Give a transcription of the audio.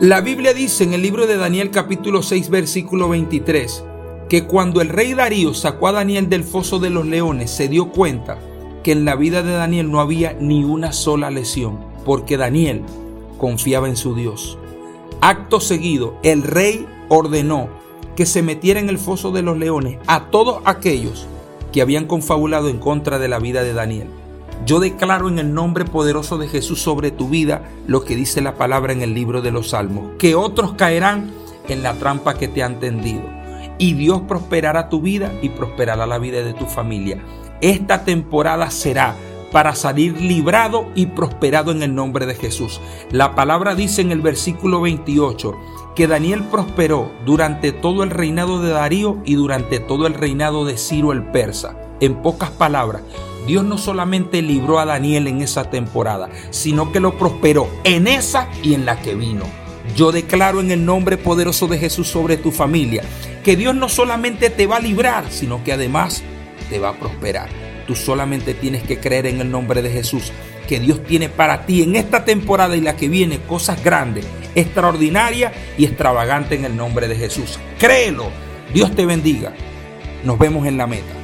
La Biblia dice en el libro de Daniel capítulo 6 versículo 23 que cuando el rey Darío sacó a Daniel del foso de los leones se dio cuenta que en la vida de Daniel no había ni una sola lesión, porque Daniel confiaba en su Dios. Acto seguido, el rey ordenó que se metiera en el foso de los leones a todos aquellos que habían confabulado en contra de la vida de Daniel. Yo declaro en el nombre poderoso de Jesús sobre tu vida lo que dice la palabra en el libro de los Salmos, que otros caerán en la trampa que te han tendido. Y Dios prosperará tu vida y prosperará la vida de tu familia. Esta temporada será para salir librado y prosperado en el nombre de Jesús. La palabra dice en el versículo 28 que Daniel prosperó durante todo el reinado de Darío y durante todo el reinado de Ciro el persa. En pocas palabras, Dios no solamente libró a Daniel en esa temporada, sino que lo prosperó en esa y en la que vino. Yo declaro en el nombre poderoso de Jesús sobre tu familia que Dios no solamente te va a librar, sino que además te va a prosperar. Tú solamente tienes que creer en el nombre de Jesús, que Dios tiene para ti en esta temporada y la que viene cosas grandes, extraordinarias y extravagantes en el nombre de Jesús. Créelo. Dios te bendiga. Nos vemos en la meta.